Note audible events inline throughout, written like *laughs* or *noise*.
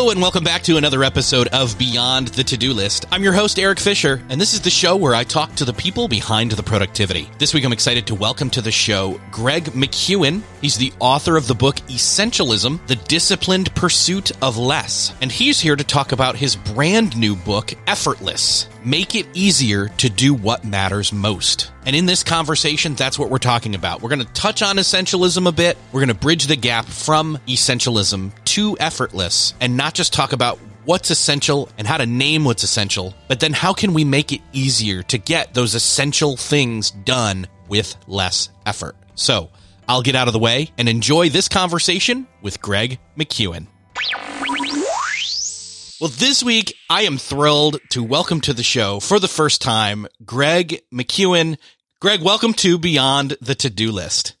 Hello, and welcome back to another episode of Beyond the To Do List. I'm your host, Eric Fisher, and this is the show where I talk to the people behind the productivity. This week, I'm excited to welcome to the show Greg McKeown. He's the author of the book Essentialism The Disciplined Pursuit of Less. And he's here to talk about his brand new book, Effortless Make It Easier to Do What Matters Most. And in this conversation, that's what we're talking about. We're going to touch on essentialism a bit. We're going to bridge the gap from essentialism to effortless and not just talk about what's essential and how to name what's essential, but then how can we make it easier to get those essential things done with less effort? So I'll get out of the way and enjoy this conversation with Greg McKeown. Well, this week I am thrilled to welcome to the show for the first time Greg McKeown. Greg, welcome to Beyond the To Do List.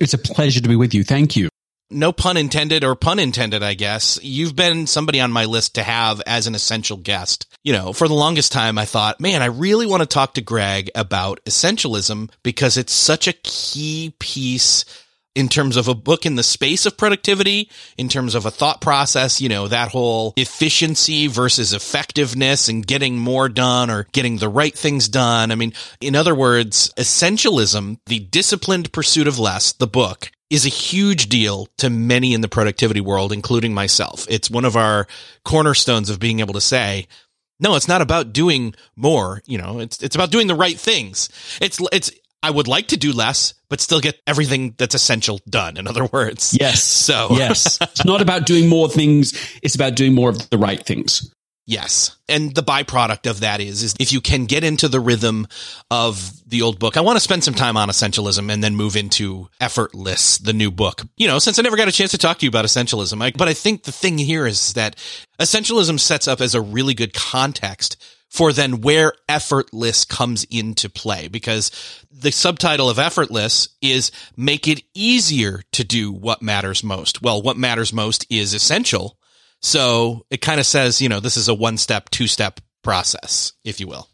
It's a pleasure to be with you. Thank you. No pun intended or pun intended, I guess. You've been somebody on my list to have as an essential guest. You know, for the longest time, I thought, man, I really want to talk to Greg about essentialism because it's such a key piece in terms of a book in the space of productivity, in terms of a thought process, you know, that whole efficiency versus effectiveness and getting more done or getting the right things done. I mean, in other words, essentialism, the disciplined pursuit of less, the book, is a huge deal to many in the productivity world, including myself. It's one of our cornerstones of being able to say, no, it's not about doing more. You know, it's, it's about doing the right things. It's, it's, I would like to do less, but still get everything that's essential done. In other words. Yes. *laughs* So, yes. It's not about doing more things. It's about doing more of the right things. Yes. And the byproduct of that is, is if you can get into the rhythm of the old book, I want to spend some time on essentialism and then move into effortless, the new book. You know, since I never got a chance to talk to you about essentialism, I, but I think the thing here is that essentialism sets up as a really good context for then where effortless comes into play because the subtitle of effortless is make it easier to do what matters most. Well, what matters most is essential. So it kind of says, you know, this is a one step, two step process, if you will.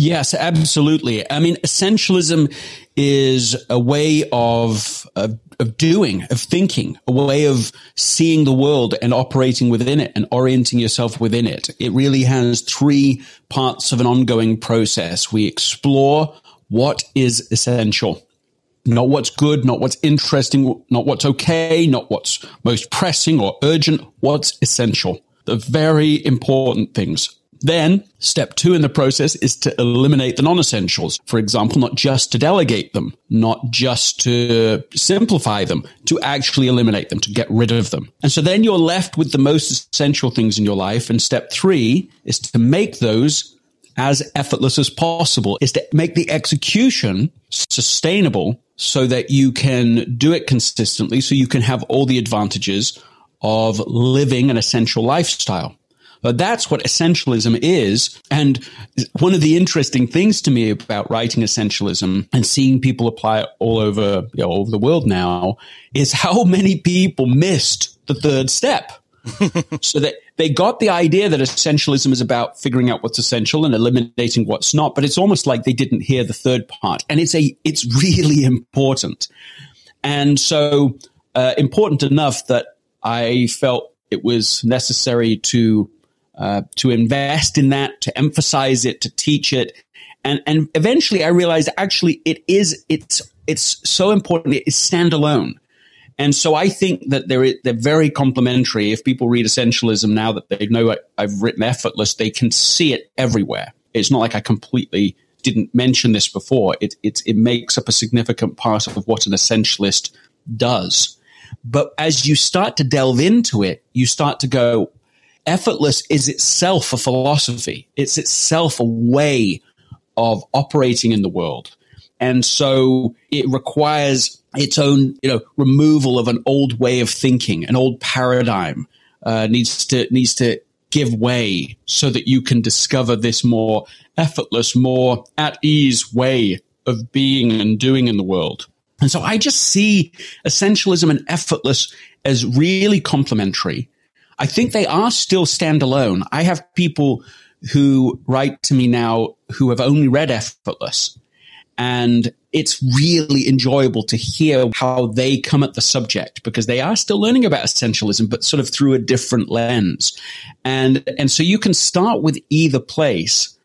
Yes, absolutely. I mean, essentialism is a way of, of, of doing, of thinking, a way of seeing the world and operating within it and orienting yourself within it. It really has three parts of an ongoing process. We explore what is essential. Not what's good, not what's interesting, not what's okay, not what's most pressing or urgent, what's essential. The very important things. Then step two in the process is to eliminate the non-essentials. For example, not just to delegate them, not just to simplify them, to actually eliminate them, to get rid of them. And so then you're left with the most essential things in your life. And step three is to make those as effortless as possible, is to make the execution sustainable so that you can do it consistently, so you can have all the advantages of living an essential lifestyle. But that's what essentialism is. And one of the interesting things to me about writing essentialism and seeing people apply it all over, you know, all over the world now is how *laughs* many people missed the third step. *laughs* so that they got the idea that essentialism is about figuring out what's essential and eliminating what's not, but it's almost like they didn't hear the third part. And it's a, it's really *laughs* important. And so, uh, important enough that I felt it was necessary to, uh, to invest in that, to emphasize it, to teach it. And, and eventually I realized actually it is, it's, it's so important. It is standalone. And so I think that they're, they're very complementary. If people read Essentialism now that they know I, I've written Effortless, they can see it everywhere. It's not like I completely didn't mention this before. It, it, it makes up a significant part of what an essentialist does. But as you start to delve into it, you start to go, effortless is itself a philosophy. It's itself a way of operating in the world. And so it requires its own, you know, removal of an old way of thinking, an old paradigm uh, needs to needs to give way so that you can discover this more effortless, more at ease way of being and doing in the world. And so I just see essentialism and effortless as really complementary. I think they are still standalone. I have people who write to me now who have only read effortless and it's really enjoyable to hear how they come at the subject because they are still learning about essentialism, but sort of through a different lens. And, and so you can start with either place.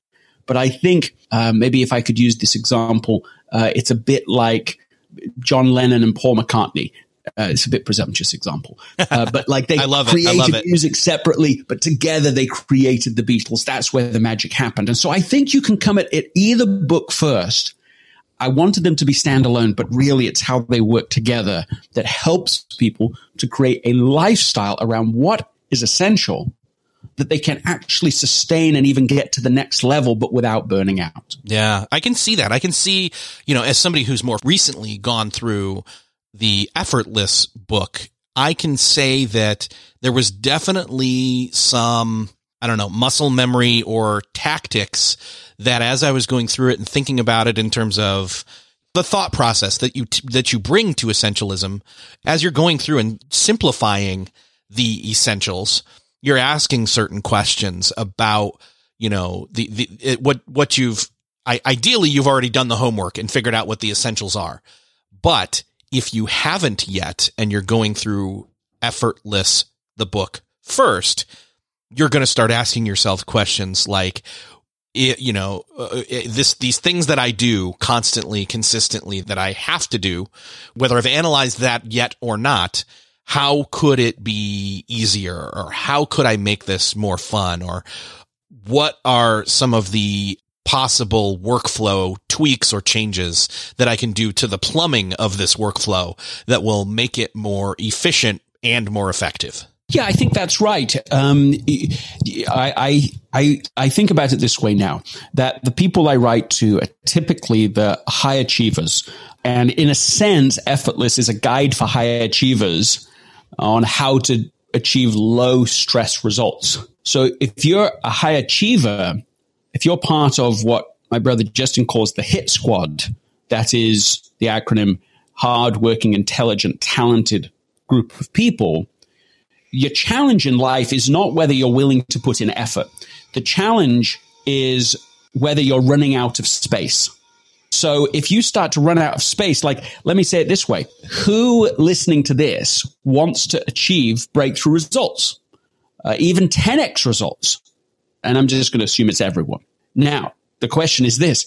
But I think uh, maybe if I could use this example, uh, it's a bit like John Lennon and Paul McCartney. Uh, it's a bit presumptuous example, uh, but like they *laughs* created music separately, but together they created the Beatles. That's where the magic happened. And so I think you can come at it either book first I wanted them to be standalone, but really it's how they work together that helps people to create a lifestyle around what is essential that they can actually sustain and even get to the next level, but without burning out. Yeah, I can see that. I can see, you know, as somebody who's more recently gone through the effortless book, I can say that there was definitely some, I don't know, muscle memory or tactics that as I was going through it and thinking about it in terms of the thought process that you that you bring to essentialism as you're going through and simplifying the essentials you're asking certain questions about you know the the it, what what you've I, ideally you've already done the homework and figured out what the essentials are. But if you haven't yet and you're going through effortless the book first you're going to start asking yourself questions like it, you know, uh, it, this, these things that I do constantly, consistently that I have to do, whether I've analyzed that yet or not, how could it be easier? Or how could I make this more fun? Or what are some of the possible workflow tweaks or changes that I can do to the plumbing of this workflow that will make it more efficient and more effective? Yeah, I think that's right. Um, I, I, I think about it this way now that the people I write to are typically the high achievers. And in a sense, Effortless is a guide for high achievers on how to achieve low stress results. So if you're a high achiever, if you're part of what my brother Justin calls the hit squad, that is the acronym hard working, intelligent, talented group of people, your challenge in life is not whether you're willing to put in effort. The challenge is whether you're running out of space. So if you start to run out of space, like, let me say it this way. Who listening to this wants to achieve breakthrough results? Uh, even 10x results. And I'm just going to assume it's everyone. Now, the question is this.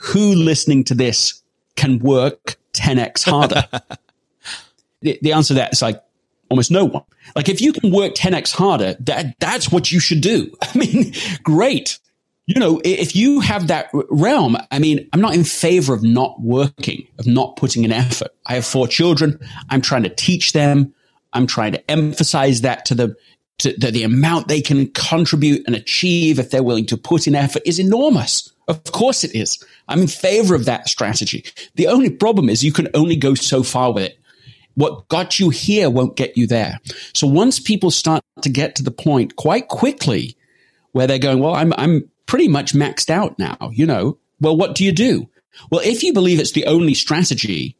Who listening to this can work 10x harder? *laughs* the, the answer to that is like almost no one. Like if you can work 10x harder, that that's what you should do. *laughs* I mean, great. You know, if you have that realm, I mean, I'm not in favor of not working, of not putting an effort. I have four children. I'm trying to teach them. I'm trying to emphasize that to them, to, to the amount they can contribute and achieve if they're willing to put in effort is enormous. Of course it is. I'm in favor of that strategy. The only problem is you can only go so far with it. What got you here won't get you there. So once people start to get to the point quite quickly where they're going, well, I'm, I'm pretty much maxed out now, you know, well, what do you do? Well, if you believe it's the only strategy,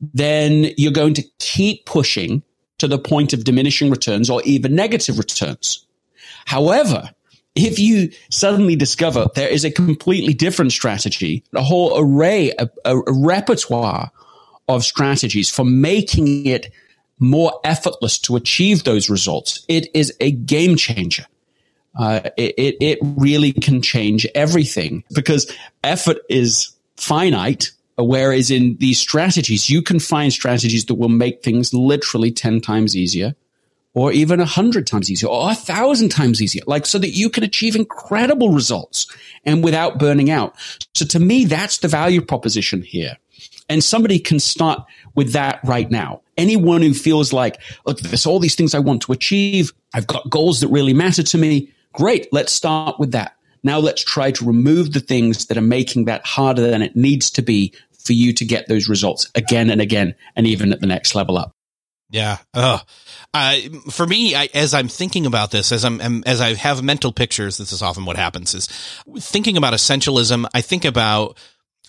then you're going to keep pushing to the point of diminishing returns or even negative returns. However, if you suddenly discover there is a completely different strategy, a whole array, a, a, repertoire of strategies for making it more effortless to achieve those results, it is a game changer. Uh, it, it really can change everything because effort is finite. Whereas in these strategies, you can find strategies that will make things literally 10 times easier or even a hundred times easier or a thousand times easier, like so that you can achieve incredible results and without burning out. So to me, that's the value proposition here. And somebody can start with that right now. Anyone who feels like, look, there's all these things I want to achieve. I've got goals that really matter to me. Great. Let's start with that. Now let's try to remove the things that are making that harder than it needs to be for you to get those results again and again and even at the next level up. Yeah. Uh, for me, I, as I'm thinking about this, as I'm, as I have mental pictures, this is often what happens is thinking about essentialism. I think about,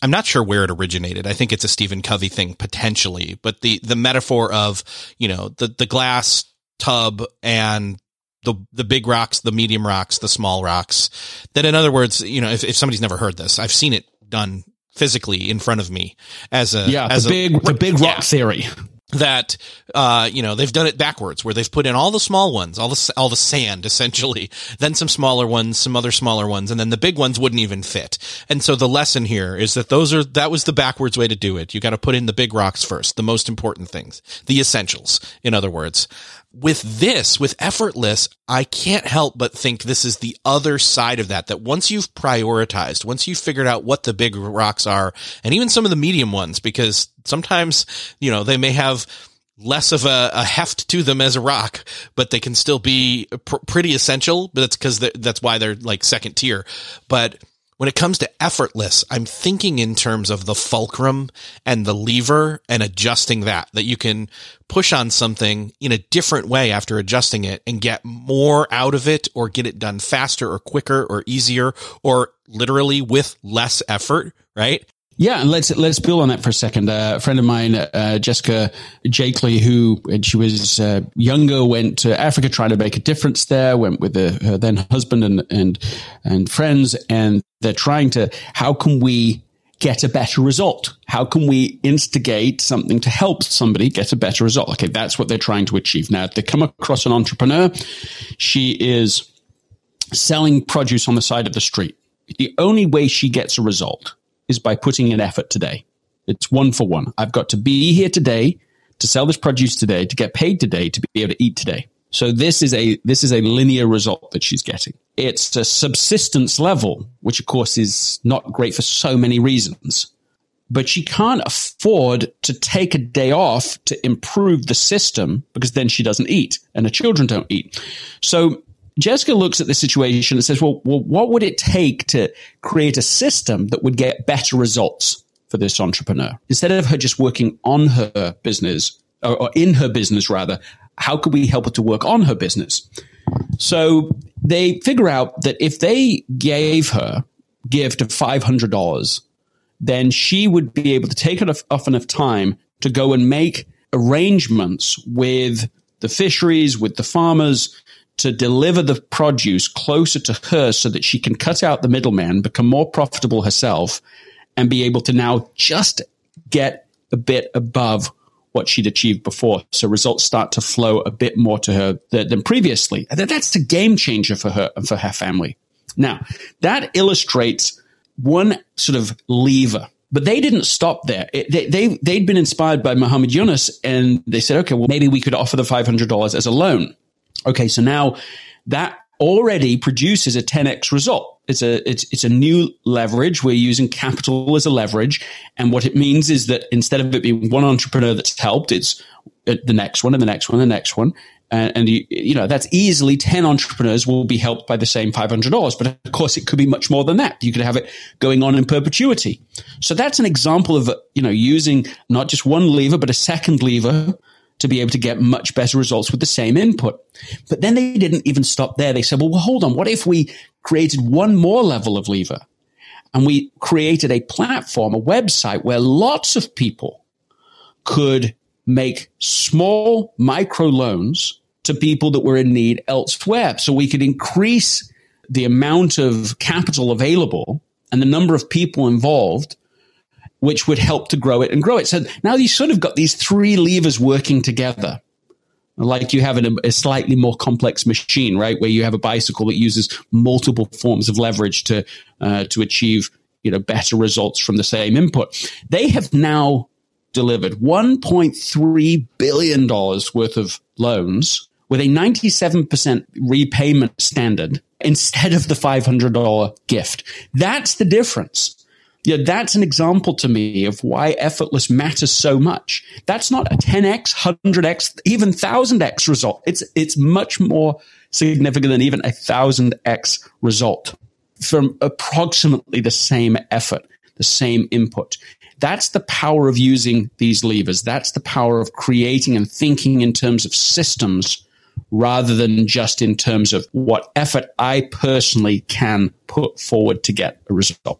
I'm not sure where it originated. I think it's a Stephen Covey thing potentially, but the, the metaphor of, you know, the, the glass tub and the the big rocks, the medium rocks, the small rocks. That in other words, you know, if, if somebody's never heard this, I've seen it done physically in front of me as a yeah as the big the big rock yeah. theory. That uh you know they've done it backwards where they've put in all the small ones all the all the sand *laughs* essentially then some smaller ones some other smaller ones and then the big ones wouldn't even fit. And so the lesson here is that those are that was the backwards way to do it. You got to put in the big rocks first the most important things the essentials in other words with this, with effortless, I can't help but think this is the other side of that. That once you've prioritized, once you've figured out what the big rocks are, and even some of the medium ones, because sometimes, you know, they may have less of a, a heft to them as a rock, but they can still be pr- pretty essential. But that's because that's why they're like second tier. But when it comes to effortless, I'm thinking in terms of the fulcrum and the lever and adjusting that, that you can push on something in a different way after adjusting it and get more out of it or get it done faster or quicker or easier or literally with less effort, right? Yeah, and let's let's build on that for a second. Uh, a friend of mine, uh, Jessica Jackley, who when she was uh, younger went to Africa trying to make a difference there. Went with the, her then husband and and and friends, and they're trying to how can we get a better result? How can we instigate something to help somebody get a better result? Okay, that's what they're trying to achieve. Now, they come across an entrepreneur. She is selling produce on the side of the street. The only way she gets a result is by putting in effort today. It's one for one. I've got to be here today to sell this produce today, to get paid today, to be able to eat today. So this is a this is a linear result that she's getting. It's a subsistence level, which of course is not great for so many reasons. But she can't afford to take a day off to improve the system because then she doesn't eat and her children don't eat. So Jessica looks at the situation and says, well, well, what would it take to create a system that would get better results for this entrepreneur? Instead of her just working on her business or, or in her business rather, how could we help her to work on her business? So they figure out that if they gave her gift of $500, then she would be able to take enough, off enough time to go and make arrangements with the fisheries, with the farmers, to deliver the produce closer to her so that she can cut out the middleman, become more profitable herself, and be able to now just get a bit above what she'd achieved before. So results start to flow a bit more to her than previously. That's a game changer for her and for her family. Now, that illustrates one sort of lever. But they didn't stop there. It, they, they, they'd been inspired by Muhammad Yunus and they said, okay, well, maybe we could offer the $500 as a loan. Okay, so now that already produces a 10x result. It's a it's it's a new leverage. We're using capital as a leverage, and what it means is that instead of it being one entrepreneur that's helped, it's uh, the next one and the next one and the next one. And, and you, you know that's easily ten entrepreneurs will be helped by the same five hundred dollars. But of course, it could be much more than that. You could have it going on in perpetuity. So that's an example of you know using not just one lever but a second lever to be able to get much better results with the same input. But then they didn't even stop there. They said, well, well hold on. What if we created one more level of lever and we created a platform, a website where lots of people could make small micro loans to people that were in need elsewhere. So we could increase the amount of capital available and the number of people involved, which would help to grow it and grow it. So now you sort of got these three levers working together. Like you have in a, slightly more complex machine, right? Where you have a bicycle that uses multiple forms of leverage to uh, to achieve you know better results from the same input. They have now delivered 1.3 billion dollars worth of loans with a 97% repayment standard instead of the $500 gift. That's the difference. Yeah, that's an example to me of why effortless matters so much. That's not a 10x, 100x, even 1000x result. It's, it's much more significant than even a 1000x result from approximately the same effort, the same input. That's the power of using these levers. That's the power of creating and thinking in terms of systems rather than just in terms of what effort I personally can put forward to get a result.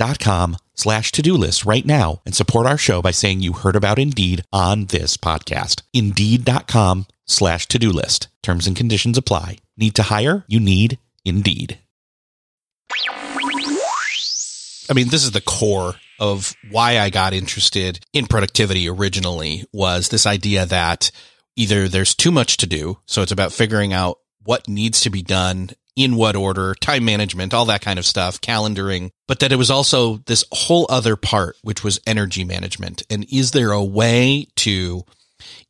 Indeed.com slash to-do list right now and support our show by saying you heard about Indeed on this podcast. Indeed.com slash to-do list. Terms and conditions apply. Need to hire? You need Indeed. I mean, this is the core of why I got interested in productivity originally was this idea that either there's too much to do. So it's about figuring out what needs to be done in what order, time management, all that kind of stuff, calendaring, but that it was also this whole other part, which was energy management. And is there a way to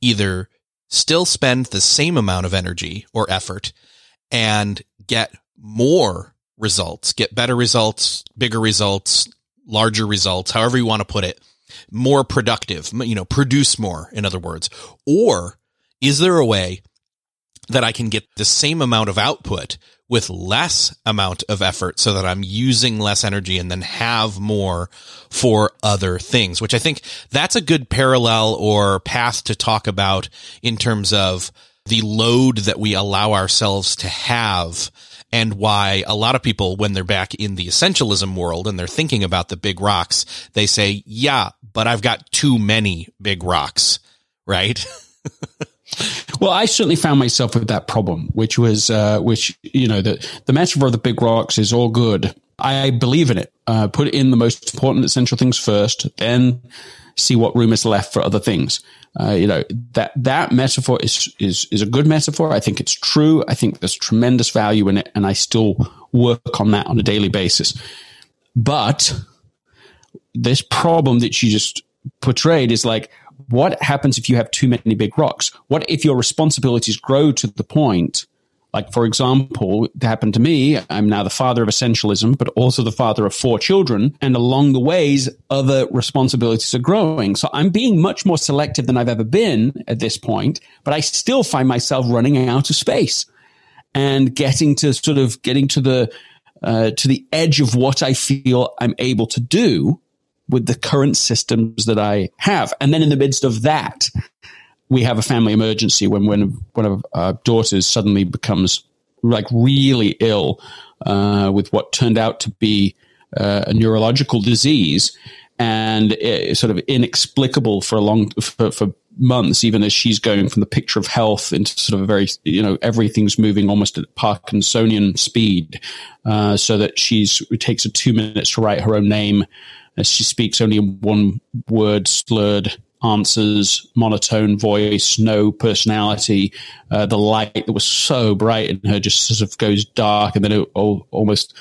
either still spend the same amount of energy or effort and get more results, get better results, bigger results, larger results, however you want to put it, more productive, you know, produce more, in other words? Or is there a way that I can get the same amount of output with less amount of effort so that I'm using less energy and then have more for other things, which I think that's a good parallel or path to talk about in terms of the load that we allow ourselves to have and why a lot of people, when they're back in the essentialism world and they're thinking about the big rocks, they say, yeah, but I've got too many big rocks, right? *laughs* Well, I certainly found myself with that problem, which was, uh, which, you know, the, the metaphor of the big rocks is all good. I believe in it. Uh, put in the most important essential things first, then see what room is left for other things. Uh, you know, that, that metaphor is, is, is a good metaphor. I think it's true. I think there's tremendous value in it. And I still work on that on a daily basis. But this problem that you just portrayed is like, what happens if you have too many big rocks? What if your responsibilities grow to the point, like, for example, it happened to me. I'm now the father of essentialism, but also the father of four children. And along the ways, other responsibilities are growing. So I'm being much more selective than I've ever been at this point, but I still find myself running out of space and getting to sort of getting to the, uh, to the edge of what I feel I'm able to do with the current systems that I have. And then in the midst of that, we have a family emergency when when one of our daughters suddenly becomes like really ill uh, with what turned out to be uh, a neurological disease and sort of inexplicable for a long for, for months, even as she's going from the picture of health into sort of a very, you know, everything's moving almost at Parkinsonian speed, uh, so that she's, it takes her two minutes to write her own name she speaks only in one word slurred answers, monotone voice, no personality. Uh, the light that was so bright in her just sort of goes dark and then it almost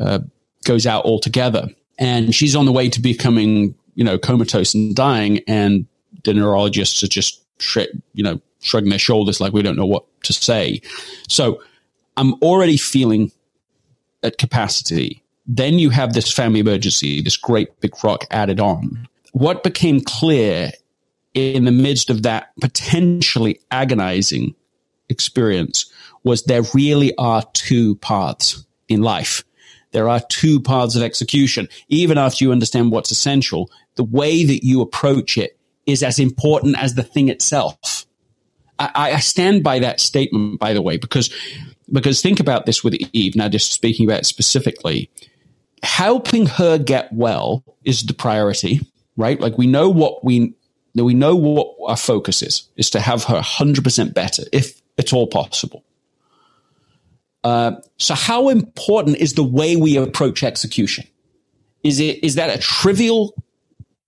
uh, goes out altogether. And she's on the way to becoming, you know, comatose and dying. And the neurologists are just, you know, shrugging their shoulders like we don't know what to say. So I'm already feeling at capacity. Then you have this family emergency, this great big rock added on. What became clear in the midst of that potentially agonizing experience was there really are two paths in life. There are two paths of execution. Even after you understand what's essential, the way that you approach it is as important as the thing itself. I, I stand by that statement, by the way, because because think about this with Eve. Now, just speaking about specifically, helping her get well is the priority, right? Like we know what we we know what our focus is is to have her hundred percent better, if at all possible. Uh, so, how important is the way we approach execution? Is it is that a trivial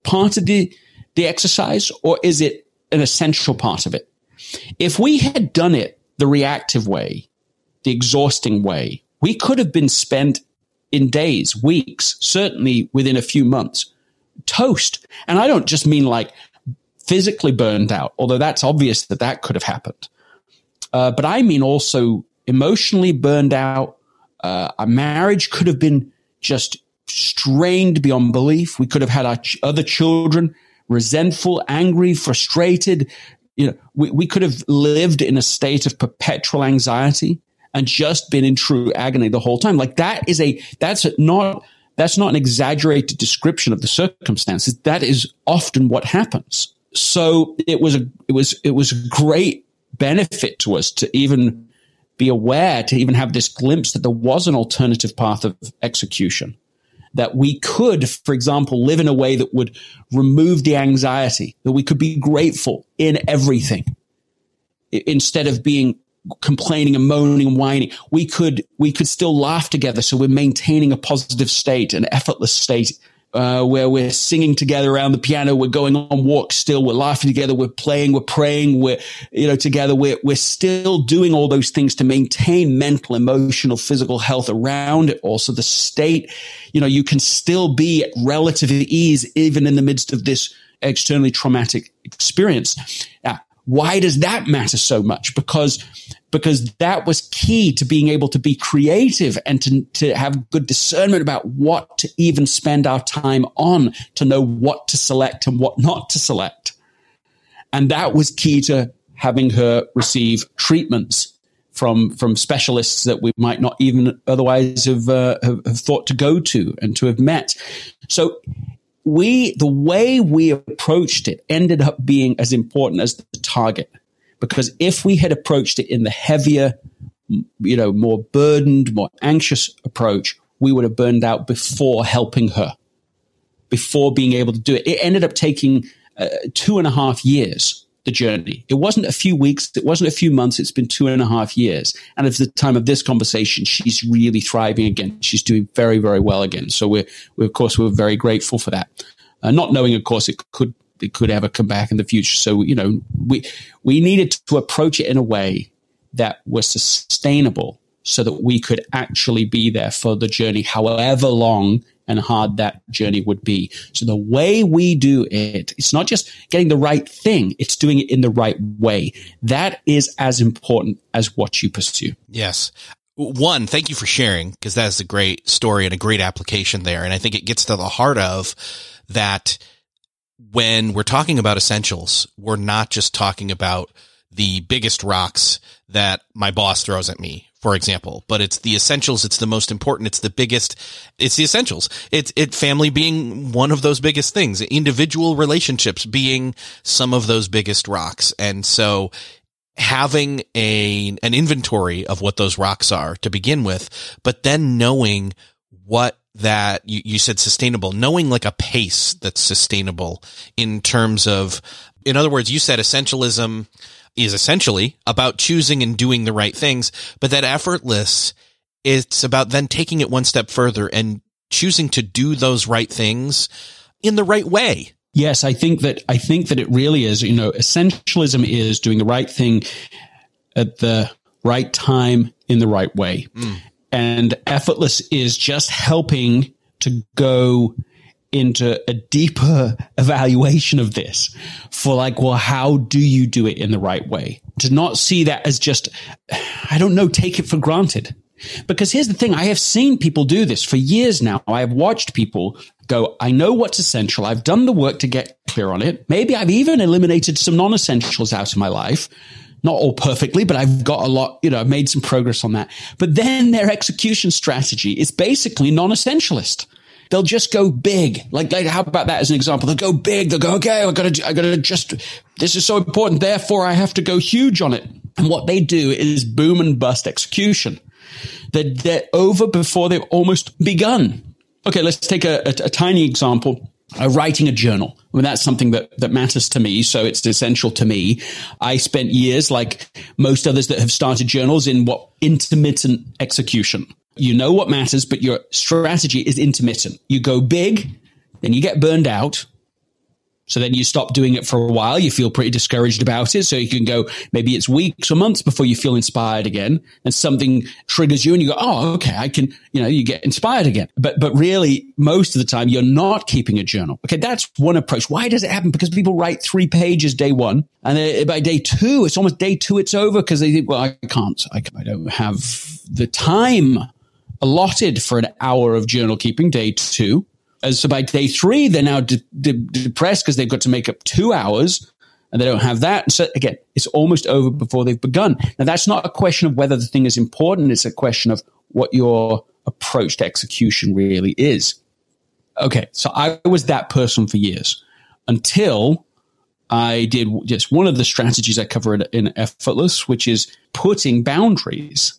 part of the the exercise, or is it an essential part of it? If we had done it the reactive way, the exhausting way, we could have been spent in days, weeks, certainly within a few months, toast. And I don't just mean like physically burned out, although that's obvious that that could have happened. Uh, but I mean also emotionally burned out. Uh, marriage could have been just strained beyond belief. We could have had our ch- other children resentful, angry, frustrated, you know, we, we could have lived in a state of perpetual anxiety and just been in true agony the whole time. Like that is a, that's not, that's not an exaggerated description of the circumstances. That is often what happens. So it was a, it was, it was a great benefit to us to even be aware, to even have this glimpse that there was an alternative path of execution that we could, for example, live in a way that would remove the anxiety, that we could be grateful in everything instead of being complaining and moaning and whining. We could, we could still laugh together. So we're maintaining a positive state, an effortless state uh, where we're singing together around the piano, we're going on walks still, we're laughing together, we're playing, we're praying, we're, you know, together, we're, we're still doing all those things to maintain mental, emotional, physical health around it. Also the state, you know, you can still be at relative ease even in the midst of this externally traumatic experience. Now, why does that matter so much? Because because that was key to being able to be creative and to, to have good discernment about what to even spend our time on, to know what to select and what not to select. And that was key to having her receive treatments from from specialists that we might not even otherwise have, uh, have, have thought to go to and to have met. So we the way we approached it ended up being as important as the target because if we had approached it in the heavier, you know, more burdened, more anxious approach, we would have burned out before helping her, before being able to do it. It ended up taking uh, two and a half years, the journey. It wasn't a few weeks. It wasn't a few months. It's been two and a half years. And at the time of this conversation, she's really thriving again. She's doing very, very well again. So we're, we're of course, we're very grateful for that. Uh, not knowing, of course, it could it could ever come back in the future. So, you know, we, we needed to approach it in a way that was sustainable so that we could actually be there for the journey, however long and hard that journey would be. So the way we do it, it's not just getting the right thing, it's doing it in the right way. That is as important as what you pursue. Yes. One, thank you for sharing because that is a great story and a great application there. And I think it gets to the heart of that when we're talking about essentials, we're not just talking about the biggest rocks that my boss throws at me, for example, but it's the essentials. It's the most important. It's the biggest. It's the essentials. It's it family being one of those biggest things, individual relationships being some of those biggest rocks. And so having a, an inventory of what those rocks are to begin with, but then knowing what that you, you said sustainable, knowing like a pace that's sustainable in terms of, in other words, you said essentialism is essentially about choosing and doing the right things, but that effortless, it's about then taking it one step further and choosing to do those right things in the right way. Yes, I think that I think that it really is. You know, essentialism is doing the right thing at the right time in the right way. Mm. And effortless is just helping to go into a deeper *laughs* evaluation of this for like, well, how do you do it in the right way? To not see that as just, *sighs* I don't know, take it for granted. Because here's the thing. I have seen people do this for years now. I have watched people go, I know what's essential. I've done the work to get clear on it. Maybe I've even eliminated some non-essentials out of my life. Not all perfectly, but I've got a lot, you know, I've made some progress on that. But then their execution strategy is basically non-essentialist they'll just go big. Like, like, how about that as an example? They'll go big. They'll go, okay, I gotta, I gotta just, this is so important. Therefore, I have to go huge on it. And what they do is boom and bust execution. They're, they're over before they've almost begun. Okay, let's take a, a, a tiny example. Uh, writing a journal. I mean, that's something that, that matters to me. So it's essential to me. I spent years, like most others that have started journals, in what intermittent execution. You know what matters, but your strategy is intermittent. You go big, then you get burned out. So then you stop doing it for a while. You feel pretty discouraged about it. So you can go, maybe it's weeks or months before you feel inspired again and something triggers you and you go, Oh, okay. I can, you know, you get inspired again. But, but really most of the time you're not keeping a journal. Okay. That's one approach. Why does it happen? Because people write three pages day one and by day two, it's almost day two, it's over because they think, well, I can't, I, I don't have the time allotted for an hour of journal keeping, day two. And so by day three, they're now de- de- depressed because they've got to make up two hours and they don't have that. So again, it's almost over before they've begun. Now that's not a question of whether the thing is important. It's a question of what your approach to execution really is. Okay. So I was that person for years until I did just one of the strategies I cover in Effortless, which is putting boundaries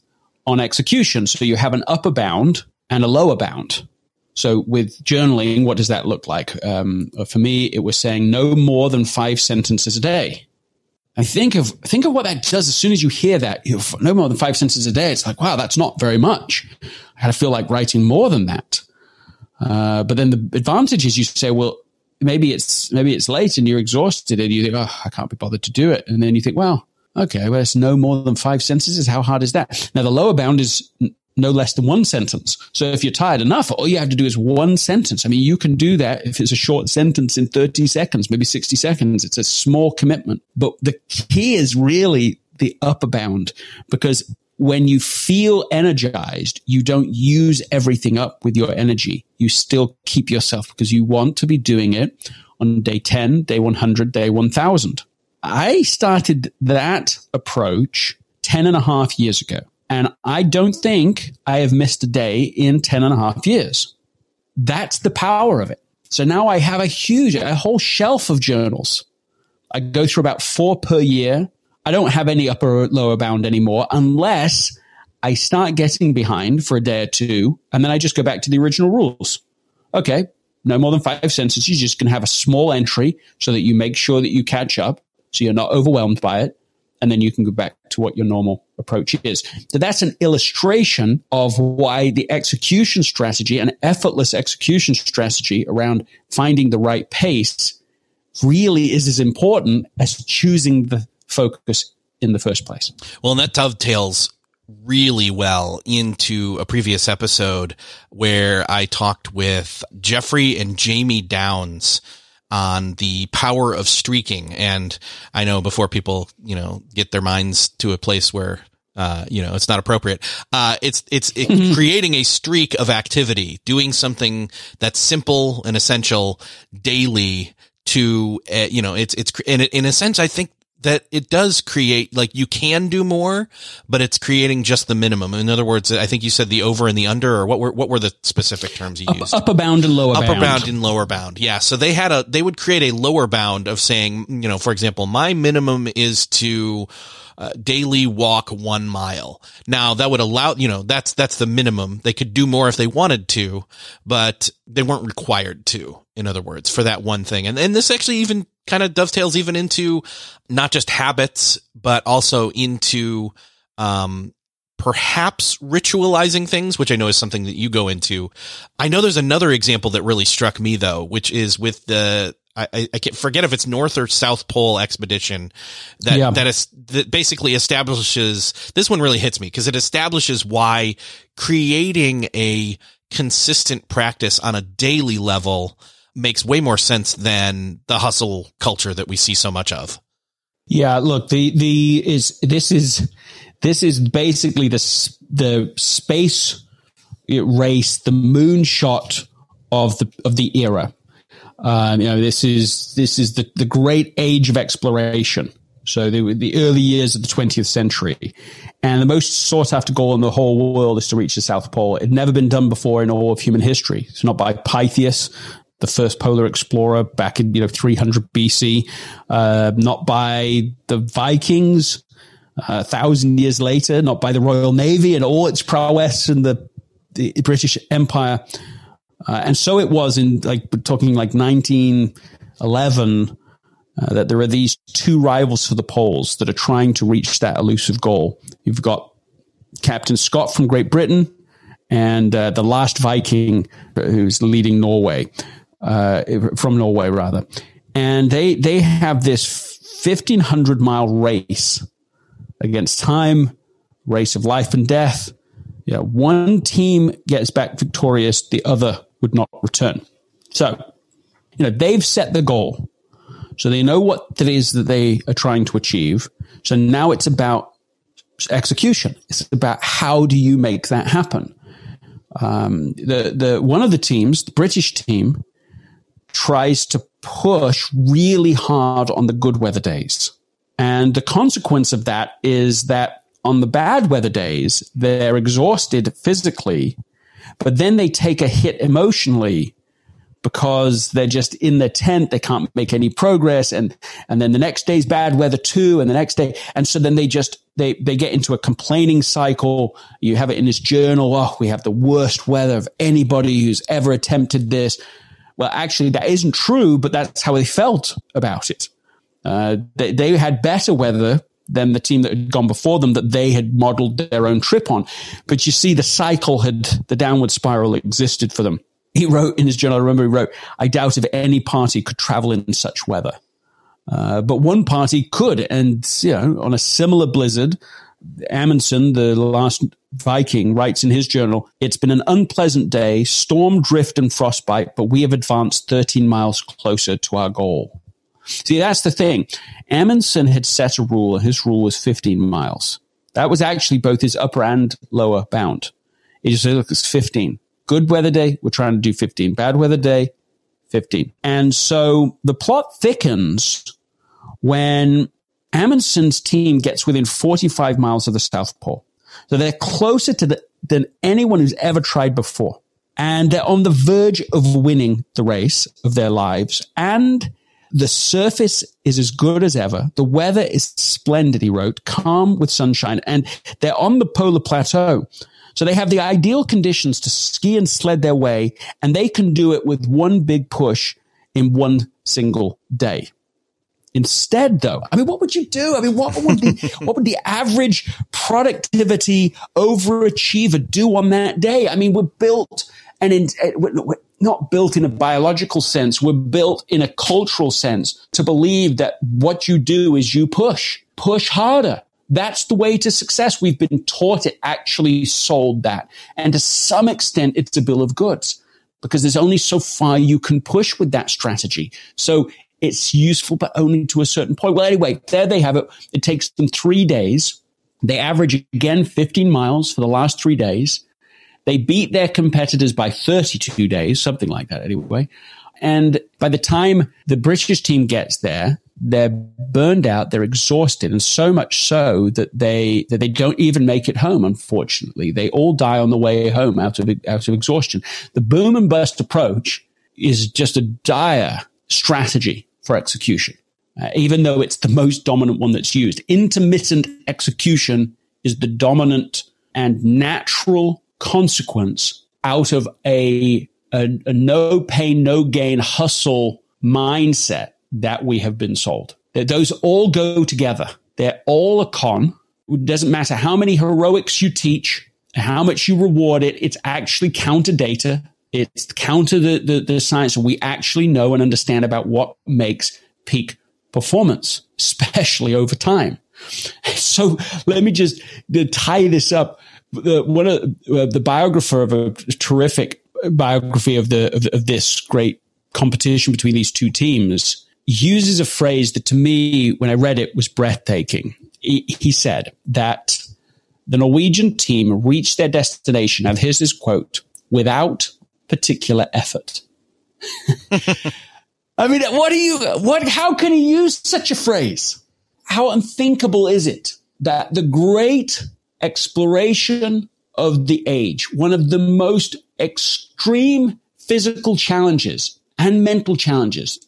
on execution. So you have an upper bound and a lower bound. So with journaling, what does that look like? Um, for me, it was saying no more than five sentences a day. I think of think of what that does. As soon as you hear that, you no more than five sentences a day. It's like, wow, that's not very much. I had to feel like writing more than that. Uh, but then the advantage is you say, well, maybe it's maybe it's late and you're exhausted and you think, oh, I can't be bothered to do it. And then you think, well, Okay, well, it's no more than five sentences. How hard is that? Now, the lower bound is no less than one sentence. So if you're tired enough, all you have to do is one sentence. I mean, you can do that if it's a short sentence in 30 seconds, maybe 60 seconds. It's a small commitment. But the key is really the upper bound because when you feel energized, you don't use everything up with your energy. You still keep yourself because you want to be doing it on day 10, day 100, day 1000. I started that approach 10 and a half years ago. And I don't think I have missed a day in 10 and a half years. That's the power of it. So now I have a huge, a whole shelf of journals. I go through about four per year. I don't have any upper or lower bound anymore unless I start getting behind for a day or two. And then I just go back to the original rules. Okay. No more than five sentences. You're just going to have a small entry so that you make sure that you catch up so you're not overwhelmed by it. And then you can go back to what your normal approach is. So that's an illustration of why the execution strategy and effortless execution strategy around finding the right pace really is as important as choosing the focus in the first place. Well, and that dovetails really well into a previous episode where I talked with Jeffrey and Jamie Downs on the power of streaking. And I know before people, you know, get their minds to a place where, uh, you know, it's not appropriate. Uh, it's, it's it, *laughs* mm-hmm. creating a streak of activity, doing something that's simple and essential daily to, uh, you know, it's, it's, in, in a sense, I think that it does create like you can do more, but it's creating just the minimum. In other words, I think you said the over and the under, or what were what were the specific terms you Up, used? Upper bound and lower upper bound. bound and lower bound. Yeah. So they had a they would create a lower bound of saying, you know, for example, my minimum is to uh, daily walk one mile. Now that would allow, you know, that's, that's the minimum. They could do more if they wanted to, but they weren't required to, in other words, for that one thing. And, and this actually even kind of dovetails even into not just habits, but also into, um, perhaps ritualizing things, which I know is something that you go into. I know there's another example that really struck me though, which is with the I, I can't forget if it's North or South Pole expedition that yeah. that is that basically establishes this one really hits me because it establishes why creating a consistent practice on a daily level makes way more sense than the hustle culture that we see so much of. Yeah, look, the the is this is this is basically the the space race, the moonshot of the of the era. Um, you know, this is this is the, the great age of exploration. So the, the early years of the 20th century. And the most sought after goal in the whole world is to reach the South Pole. It had never been done before in all of human history. It's not by Pytheas, the first polar explorer back in, you know, 300 BC, uh, not by the Vikings, uh, a thousand years later, not by the Royal Navy and all its prowess in the, the British Empire. Uh, and so it was in like talking like 1911 uh, that there are these two rivals for the poles that are trying to reach that elusive goal. You've got Captain Scott from Great Britain and uh, the last Viking who's leading Norway, uh, from Norway rather. And they, they have this 1500 mile race against time, race of life and death. Yeah, one team gets back victorious, the other would not return. So, you know, they've set the goal. So they know what it is that they are trying to achieve. So now it's about execution. It's about how do you make that happen? Um, the, the, one of the teams, the British team, tries to push really hard on the good weather days. And the consequence of that is that on the bad weather days, they're exhausted physically but then they take a hit emotionally because they're just in the tent. They can't make any progress. And, and then the next day's bad weather too. And the next day. And so then they just, they, they get into a complaining cycle. You have it in this journal. Oh, we have the worst weather of anybody who's ever attempted this. Well, actually, that isn't true, but that's how they felt about it. Uh, they, they had better weather than the team that had gone before them that they had modeled their own trip on. But you see, the cycle had, the downward spiral existed for them. He wrote in his journal, I remember he wrote, I doubt if any party could travel in such weather. Uh, but one party could. And, you know, on a similar blizzard, Amundsen, the last Viking, writes in his journal, It's been an unpleasant day, storm, drift, and frostbite, but we have advanced 13 miles closer to our goal. See, that's the thing. Amundsen had set a rule, and his rule was 15 miles. That was actually both his upper and lower bound. He just said, look, it's 15. Good weather day, we're trying to do 15. Bad weather day, 15. And so the plot thickens when Amundsen's team gets within 45 miles of the South Pole. So they're closer to the, than anyone who's ever tried before. And they're on the verge of winning the race of their lives. And the surface is as good as ever. The weather is splendid, he wrote, calm with sunshine, and they're on the polar plateau. So they have the ideal conditions to ski and sled their way, and they can do it with one big push in one single day. Instead, though, I mean, what would you do? I mean, what would the *laughs* what would the average productivity overachiever do on that day? I mean, we're built and in, not built in a biological sense. We're built in a cultural sense to believe that what you do is you push, push harder. That's the way to success. We've been taught it actually sold that. And to some extent, it's a bill of goods because there's only so far you can push with that strategy. So it's useful, but only to a certain point. Well, anyway, there they have it. It takes them three days. They average again 15 miles for the last three days. They beat their competitors by 32 days, something like that anyway. And by the time the British team gets there, they're burned out, they're exhausted, and so much so that they that they don't even make it home. Unfortunately, they all die on the way home out of out of exhaustion. The boom and bust approach is just a dire strategy for execution, uh, even though it's the most dominant one that's used. Intermittent execution is the dominant and natural consequence out of a, a, a no pain, no gain hustle mindset that we have been sold. That Those all go together. They're all a con. It doesn't matter how many heroics you teach, how much you reward it. It's actually counter data. It's counter the, the, the science we actually know and understand about what makes peak performance, especially over time. *laughs* So let me just tie this up. One of uh, the biographer of a terrific biography of the of, of this great competition between these two teams uses a phrase that to me, when I read it, was breathtaking. He, he said that the Norwegian team reached their destination, and here's his quote, without particular effort. *laughs* I mean, what do you, what, how can he use such a phrase? How unthinkable is it that the great exploration of the age, one of the most extreme physical challenges and mental challenges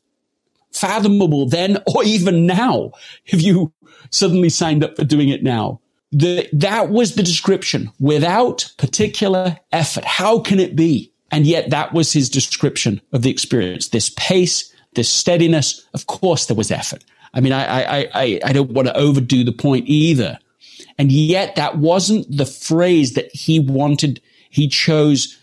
fathomable then or even now if you suddenly signed up for doing it now. The, that was the description without particular effort. How can it be? And yet that was his description of the experience. This pace, this steadiness. Of course there was effort. I mean, I, I, I, I don't want to overdo the point either. And yet that wasn't the phrase that he wanted. He chose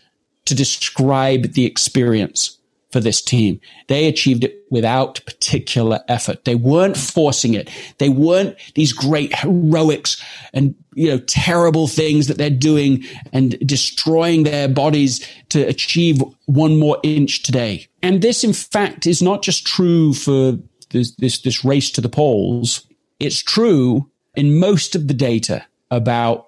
to describe the experience for this team. They achieved it without particular effort. They weren't forcing it. They weren't these great heroics and, you know, terrible things that they're doing and destroying their bodies to achieve one more inch today. And this, in fact, is not just true for this, this, this race to the poles. It's true in most of the data about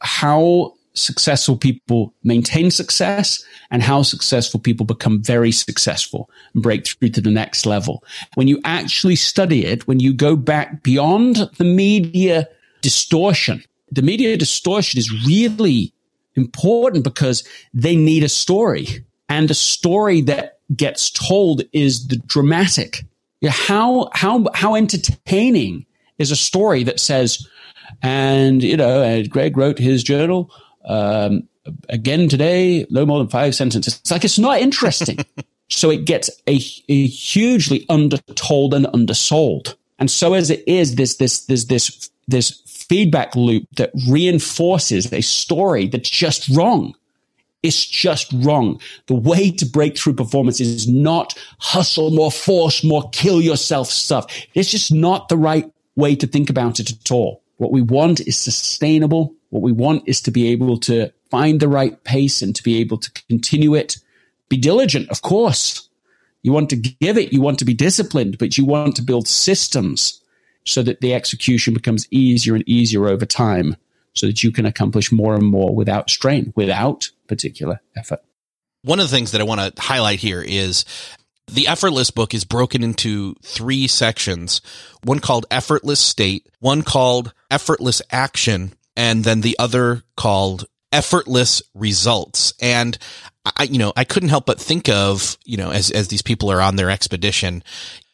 how successful people maintain success and how successful people become very successful and break through to the next level. When you actually study it, when you go back beyond the media distortion, the media distortion is really important because they need a story and a story that gets told is the dramatic. How, how, how entertaining is a story that says, and, you know, Greg wrote his journal um, again today, no more than five sentences. It's like it's not interesting. *laughs* so it gets a, a, hugely undertold and undersold. And so as it is, this this this this this feedback loop that reinforces a story that's just wrong. It's just wrong. The way to break through performance is not hustle more, force more, kill yourself stuff. It's just not the right way to think about it at all. What we want is sustainable what we want is to be able to find the right pace and to be able to continue it. Be diligent, of course. You want to give it, you want to be disciplined, but you want to build systems so that the execution becomes easier and easier over time so that you can accomplish more and more without strain, without particular effort. One of the things that I want to highlight here is the effortless book is broken into three sections one called effortless state, one called effortless action, and then the other called effortless results. And I, you know, I couldn't help but think of, you know, as, as these people are on their expedition,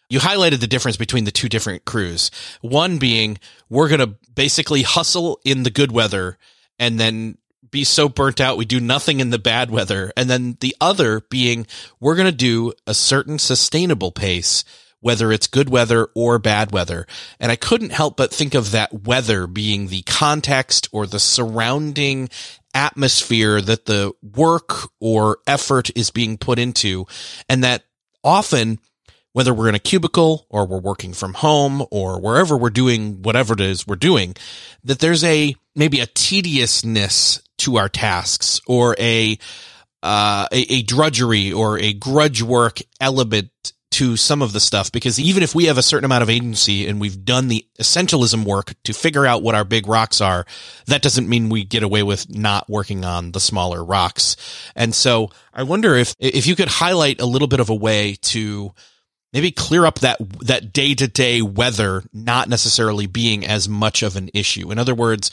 you highlighted the difference between the two different crews. One being, we're going to basically hustle in the good weather and then be so burnt out we do nothing in the bad weather. And then the other being, we're going to do a certain sustainable pace whether it's good weather or bad weather. And I couldn't help but think of that weather being the context or the surrounding atmosphere that the work or effort is being put into. And that often, whether we're in a cubicle or we're working from home or wherever we're doing whatever it is we're doing, that there's a, maybe a tediousness to our tasks or a, uh, a, a drudgery or a grudge work element to some of the stuff because even if we have a certain amount of agency and we've done the essentialism work to figure out what our big rocks are, that doesn't mean we get away with not working on the smaller rocks. And so I wonder if, if you could highlight a little bit of a way to maybe clear up that, that day to day weather not necessarily being as much of an issue. In other words,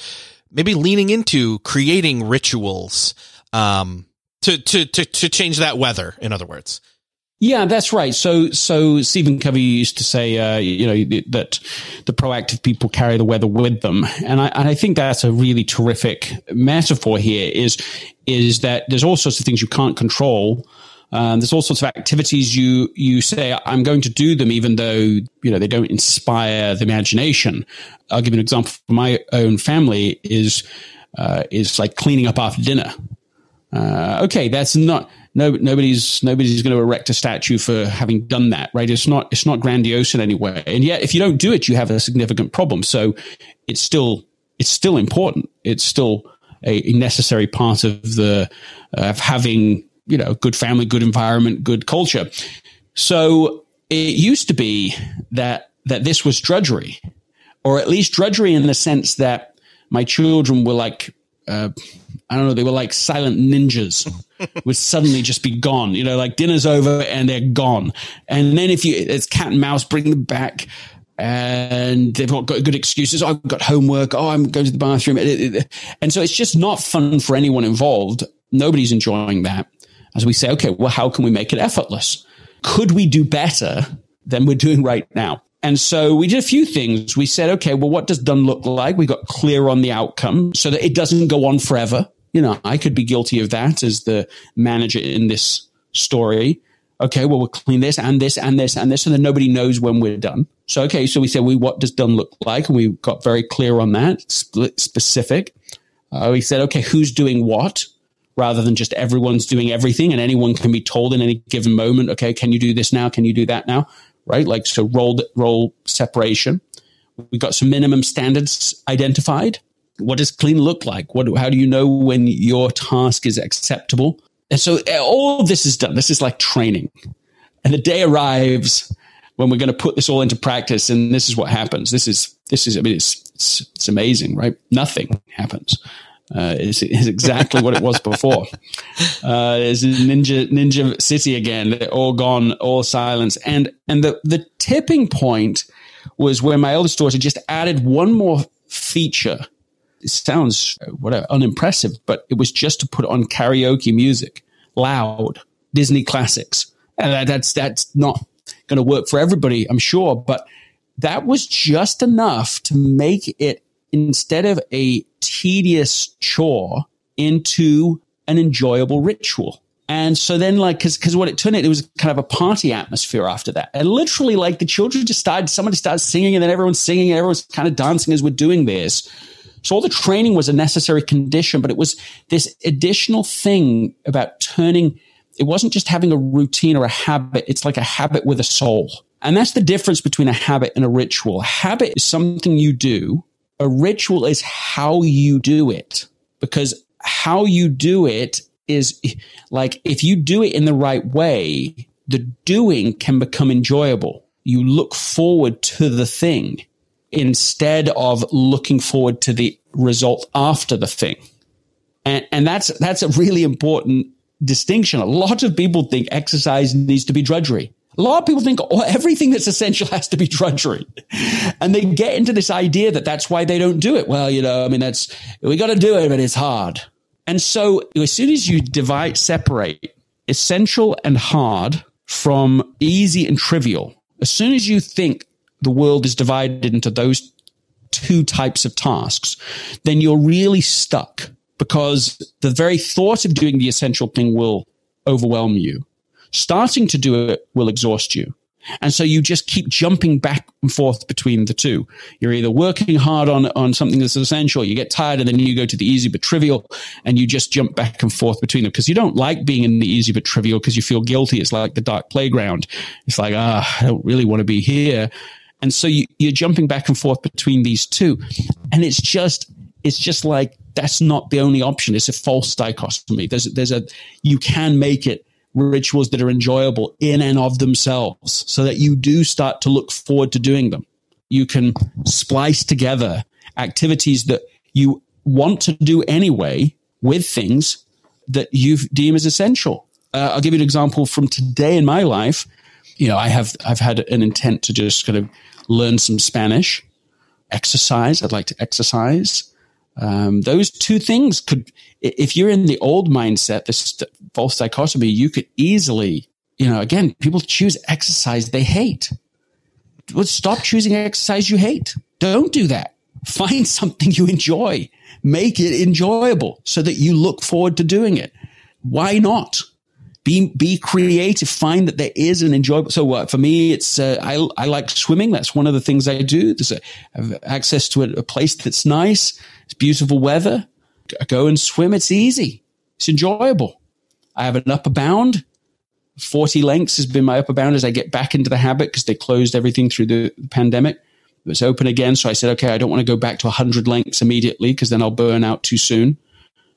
maybe leaning into creating rituals, um, to, to, to, to change that weather, in other words. Yeah, that's right. So, so Stephen Covey used to say, uh, you know, that the proactive people carry the weather with them, and I, and I think that's a really terrific metaphor here. Is is that there's all sorts of things you can't control. Um, there's all sorts of activities you you say I'm going to do them, even though you know they don't inspire the imagination. I'll give you an example my own family. Is uh, is like cleaning up after dinner. Uh, okay, that's not no, nobody's nobody's going to erect a statue for having done that, right? It's not it's not grandiose in any way, and yet if you don't do it, you have a significant problem. So it's still it's still important. It's still a necessary part of the of having you know good family, good environment, good culture. So it used to be that that this was drudgery, or at least drudgery in the sense that my children were like. Uh, I don't know, they were like silent ninjas, *laughs* would suddenly just be gone. You know, like dinner's over and they're gone. And then if you, it's cat and mouse, bring them back and they've got good excuses. Oh, I've got homework. Oh, I'm going to the bathroom. And so it's just not fun for anyone involved. Nobody's enjoying that. As we say, okay, well, how can we make it effortless? Could we do better than we're doing right now? And so we did a few things. We said, okay, well, what does done look like? We got clear on the outcome so that it doesn't go on forever. You know, I could be guilty of that as the manager in this story. Okay, well, we'll clean this and this and this and this, and then nobody knows when we're done. So, okay, so we said, we, what does done look like? And we got very clear on that, split specific. Uh, we said, okay, who's doing what? Rather than just everyone's doing everything and anyone can be told in any given moment, okay, can you do this now? Can you do that now? right? Like, so role, role separation. We've got some minimum standards identified. What does clean look like? What, how do you know when your task is acceptable? And so eh, all this is done. This is like training. And the day arrives when we're going to put this all into practice. And this is what happens. This is, this is, I mean, it's, it's, it's amazing, right? Nothing happens. Uh, is, is exactly what it was before. *laughs* Uh, it's Ninja Ninja City again. They're all gone, all silence, and and the the tipping point was where my eldest daughter just added one more feature. It sounds uh, whatever unimpressive, but it was just to put on karaoke music, loud Disney classics, and that, that's that's not going to work for everybody, I'm sure, but that was just enough to make it instead of a tedious chore into an enjoyable ritual. And so then, like, because because what it turned out, it was kind of a party atmosphere after that. And literally, like, the children just started, somebody started singing, and then everyone's singing, and everyone's kind of dancing as we're doing this. So all the training was a necessary condition, but it was this additional thing about turning. It wasn't just having a routine or a habit. It's like a habit with a soul. And that's the difference between a habit and a ritual. A habit is something you do a ritual is how you do it because how you do it is like if you do it in the right way, the doing can become enjoyable. You look forward to the thing instead of looking forward to the result after the thing. And, and that's, that's a really important distinction. A lot of people think exercise needs to be drudgery. A lot of people think oh, everything that's essential has to be drudgery. And they get into this idea that that's why they don't do it. Well, you know, I mean, that's, we got to do it, but it's hard. And so as soon as you divide, separate essential and hard from easy and trivial, as soon as you think the world is divided into those two types of tasks, then you're really stuck because the very thought of doing the essential thing will overwhelm you starting to do it will exhaust you. And so you just keep jumping back and forth between the two. You're either working hard on, on something that's essential, you get tired, and then you go to the easy but trivial, and you just jump back and forth between them because you don't like being in the easy but trivial because you feel guilty. It's like the dark playground. It's like, ah, I don't really want to be here. And so you, you're jumping back and forth between these two. And it's just, it's just like, that's not the only option. It's a false dichotomy. There's, there's a, you can make it rituals that are enjoyable in and of themselves so that you do start to look forward to doing them. You can splice together activities that you want to do anyway with things that you deem as essential. Uh, I'll give you an example from today in my life. You know, I have, I've had an intent to just kind of learn some Spanish, exercise. I'd like to exercise. Um, those two things could, if you're in the old mindset, this false dichotomy, you could easily, you know, again, people choose exercise they hate. Well, stop choosing exercise you hate. Don't do that. Find *laughs* something you enjoy. Make it enjoyable so that you look forward to doing it. Why not? Be, be creative. Find that there is an enjoyable. So uh, for me, it's, uh, I, I like swimming. That's one of the things I do. There's a, access to a, a place that's nice. It's beautiful weather. I go and swim. It's easy. It's enjoyable. I have an upper bound. 40 lengths has been my upper bound as I get back into the habit because they closed everything through the pandemic. It was open again. So I said, okay, I don't want to go back to 100 lengths immediately because then I'll burn out too soon.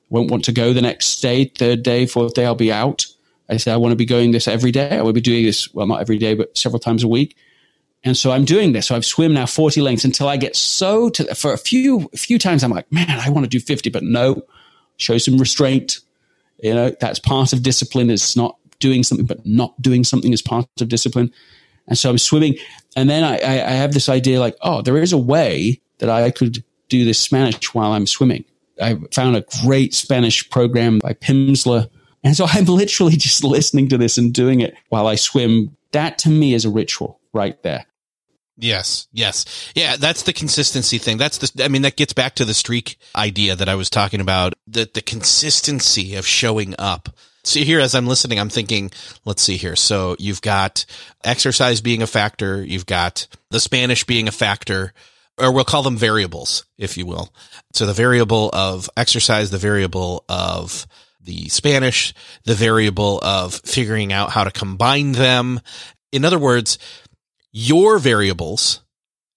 Won't want to go the next day, third day, fourth day, I'll be out. I said, I want to be going this every day. I will be doing this, well, not every day, but several times a week. And so I'm doing this. So I've swim now 40 lengths until I get so to, for a few, few times, I'm like, man, I want to do 50, but no, show some restraint. You know, that's part of discipline is not doing something, but not doing something is part of discipline. And so I'm swimming. And then I, I, I have this idea like, oh, there is a way that I could do this Spanish while I'm swimming. I found a great Spanish program by Pimsleur. And so *laughs* I'm literally just listening to this and doing it while I swim. That to me is a ritual right there. Yes, yes. Yeah, that's the consistency thing. That's the, I mean, that gets back to the streak idea that I was talking about, the, the consistency of showing up. See here, as I'm listening, I'm thinking, let's see here. So you've got exercise being a factor. You've got the Spanish being a factor, or we'll call them variables, if you will. So the variable of exercise, the variable of the Spanish, the variable of figuring out how to combine them. In other words, your variables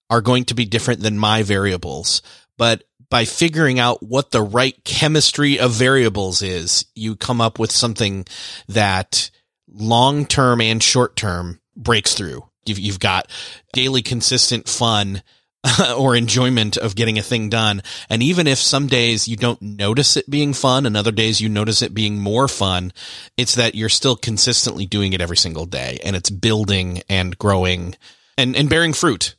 are going to be different than my variables, but by figuring out what the right chemistry of variables is, you come up with something that long term and short term breaks through. You've, you've got daily consistent fun *laughs* or enjoyment of getting a thing done. And even if some days you don't notice it being fun and other days you notice it being more fun, it's that you're still consistently doing it every single day and it's building and growing and, and bearing fruit.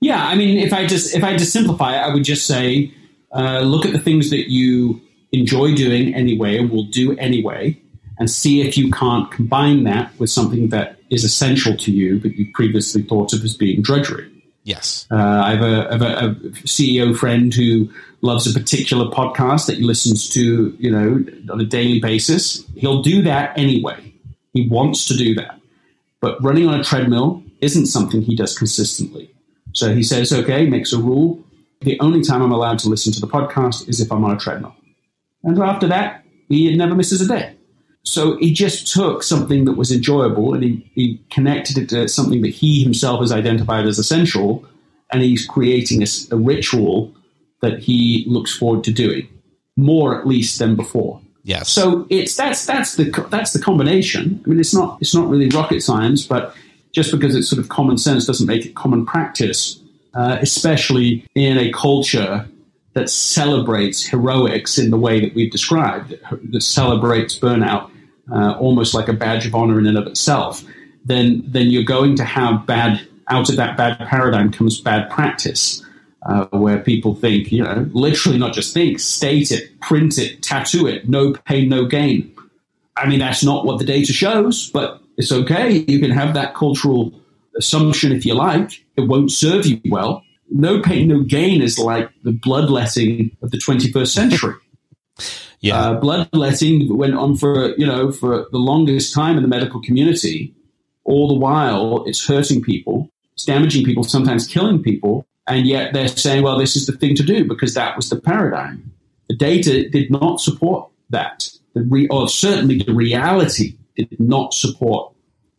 Yeah. I mean, if I just, if I just simplify it, I would just say, uh, look at the things that you enjoy doing anyway will do anyway and see if you can't combine that with something that is essential to you, but you previously thought of as being drudgery. Yes. Uh, I, have a, I have a, a CEO friend who loves a particular podcast that he listens to, you know, on a daily basis. He'll do that anyway. He wants to do that. But running on a treadmill isn't something he does consistently. So he says, okay, makes a rule. The only time I'm allowed to listen to the podcast is if I'm on a treadmill. And after that, he never misses a day. So he just took something that was enjoyable and he, he connected it to something that he himself has identified as essential, and he's creating a, a ritual that he looks forward to doing more, at least, than before. Yes. So it's that's that's the that's the combination. I mean, it's not it's not really rocket science, but just because it's sort of common sense doesn't make it common practice, uh, especially in a culture that celebrates heroics in the way that we've described, that celebrates burnout uh, almost like a badge of honor in and of itself, then then you're going to have bad out of that bad paradigm comes bad practice, uh, where people think, you know, literally not just think, state it, print it, tattoo it, no pain, no gain. I mean, that's not what the data shows, but it's okay. You can have that cultural assumption if you like. It won't serve you well. No pain, no gain is like the bloodletting of the 21st century. *laughs* Yeah. Uh, bloodletting went on for, you know, for the longest time in the medical community. All the while, it's hurting people, it's damaging people, sometimes killing people. And yet they're saying, well, this is the thing to do because that was the paradigm. The data did not support that. The re- or certainly the reality did not support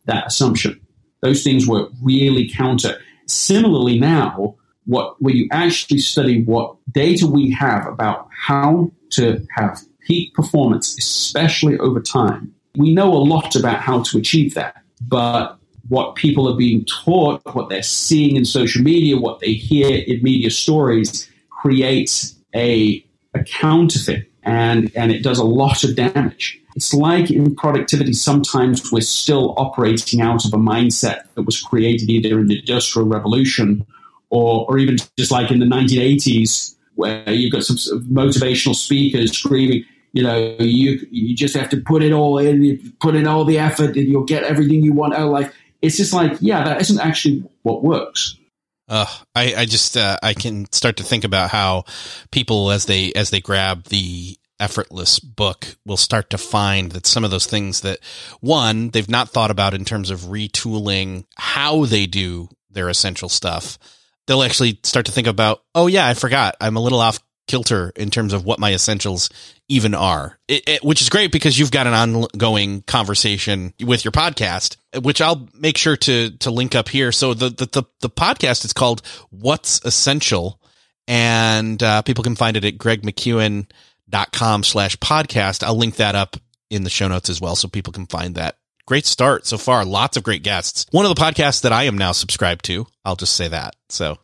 that assumption. Those things were really counter. Similarly, now, what when you actually study what data we have about how to have peak performance, especially over time. We know a lot about how to achieve that, but what people are being taught, what they're seeing in social media, what they hear in media stories creates a, a counterfeit and, and it does a lot of damage. It's like in productivity, sometimes we're still operating out of a mindset that was created either in the Industrial Revolution or, or even just like in the 1980s, where you've got some motivational speakers screaming, you know, you you just have to put it all in, put in all the effort, and you'll get everything you want out of life. It's just like, yeah, that isn't actually what works. Uh, I, I just uh, I can start to think about how people as they as they grab the effortless book will start to find that some of those things that one they've not thought about in terms of retooling how they do their essential stuff they'll actually start to think about oh yeah i forgot i'm a little off kilter in terms of what my essentials even are, it, it, which is great because you've got an ongoing conversation with your podcast, which I'll make sure to to link up here. So the the the, the podcast is called "What's Essential," and uh, people can find it at gregmckeown.com slash podcast. I'll link that up in the show notes as well, so people can find that. Great start so far. Lots of great guests. One of the podcasts that I am now subscribed to. I'll just say that. So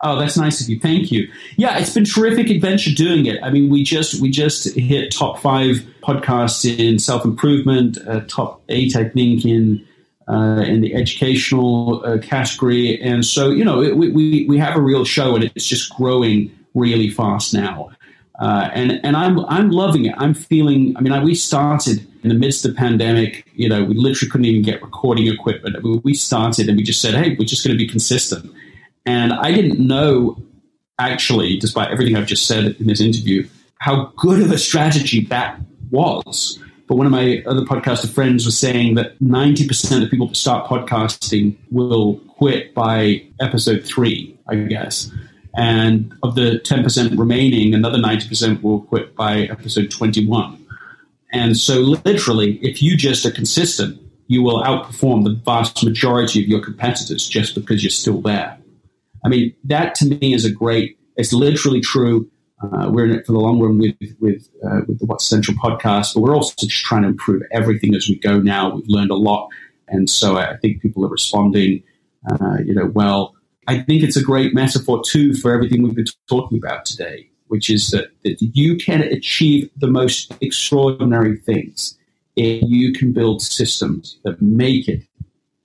Oh, that's nice of you. Thank you. Yeah, it's been terrific adventure doing it. I mean, we just we just hit top five podcasts in self improvement, uh, top eight, I think, in uh, in the educational uh, category, and so you know we, we we have a real show, and it's just growing really fast now. Uh, and and I'm I'm loving it. I'm feeling. I mean, I, we started in the midst of the pandemic. You know, we literally couldn't even get recording equipment. I mean, we started, and we just said, "Hey, we're just going to be consistent." And I didn't know, actually, despite everything I've just said in this interview, how good of a strategy that was. But one of my other podcaster friends was saying that 90% of people that start podcasting will quit by episode three, I guess. And of the 10% remaining, another 90% will quit by episode 21. And so, literally, if you just are consistent, you will outperform the vast majority of your competitors just because you're still there. I mean, that to me is a great, it's literally true. Uh, we're in it for the long run with with uh, with the What's Essential podcast, but we're also just trying to improve everything as we go. Now we've learned a lot, and so I think people are responding. Uh, you know, well, I think it's a great metaphor too for everything we've been talking about today, which is that, that you can achieve the most extraordinary things if you can build systems that make it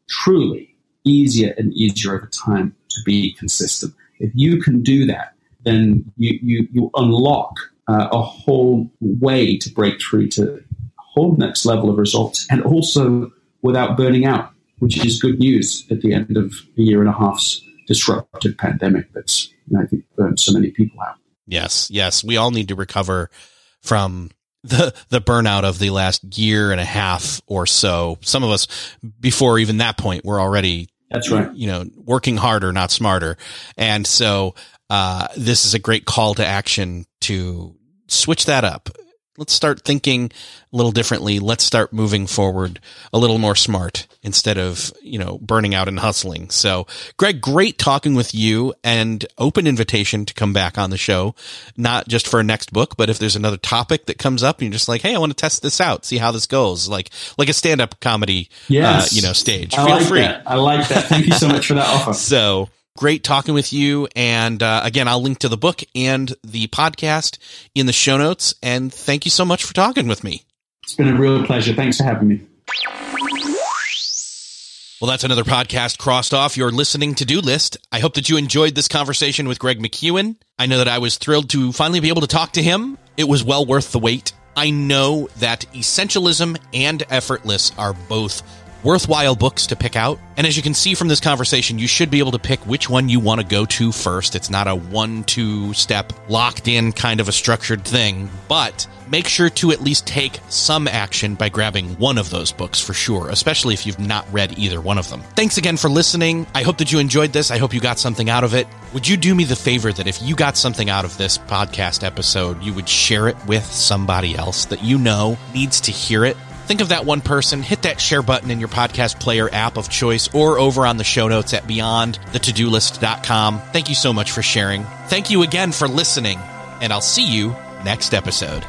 truly easier and easier over time to be consistent. If you can do that, then you, you, you unlock uh, a whole way to break through to a whole next level of results and also without burning out, which is good news at the end of a year and a half's disruptive pandemic that's, you know, I think, burned so many people out. Yes, yes. We all need to recover from the the burnout of the last year and a half or so. Some of us before even that point were already that's right. You know, working harder, not smarter. And so, uh, this is a great call to action to switch that up. Let's start thinking a little differently. Let's start moving forward a little more smart instead of, you know, burning out and hustling. So, Greg, great talking with you and open invitation to come back on the show, not just for a next book, but if there's another topic that comes up and you're just like, Hey, I want to test this out, see how this goes. Like, like a stand up comedy, uh, yes. Uh, you know, stage. I Feel like free. That. I like that. Thank you so much for that offer. *laughs* so, great talking with you. And uh, again, I'll link to the book and the podcast in the show notes. And thank you so much for talking with me. It's been a real pleasure. Thanks for having me. Well, that's another podcast crossed off your listening to do list. I hope that you enjoyed this conversation with Greg McKeown. I know that I was thrilled to finally be able to talk to him. It was well worth the wait. I know that essentialism and effortless are both worthwhile books to pick out. And as you can see from this conversation, you should be able to pick which one you want to go to first. It's not a one, two step locked in kind of a structured thing, but make sure to at least take some action by grabbing one of those books for sure, especially if you've not read either one of them. Thanks again for listening. I hope that you enjoyed this. I hope you got something out of it. Would you do me the favor that if you got something out of this podcast episode, you would share it with somebody else that you know needs to hear it? Think of that one person, hit that share button in your podcast player app of choice or over on the show notes at beyondthetodolist.com. Thank you so much for sharing. Thank you again for listening, and I'll see you next episode.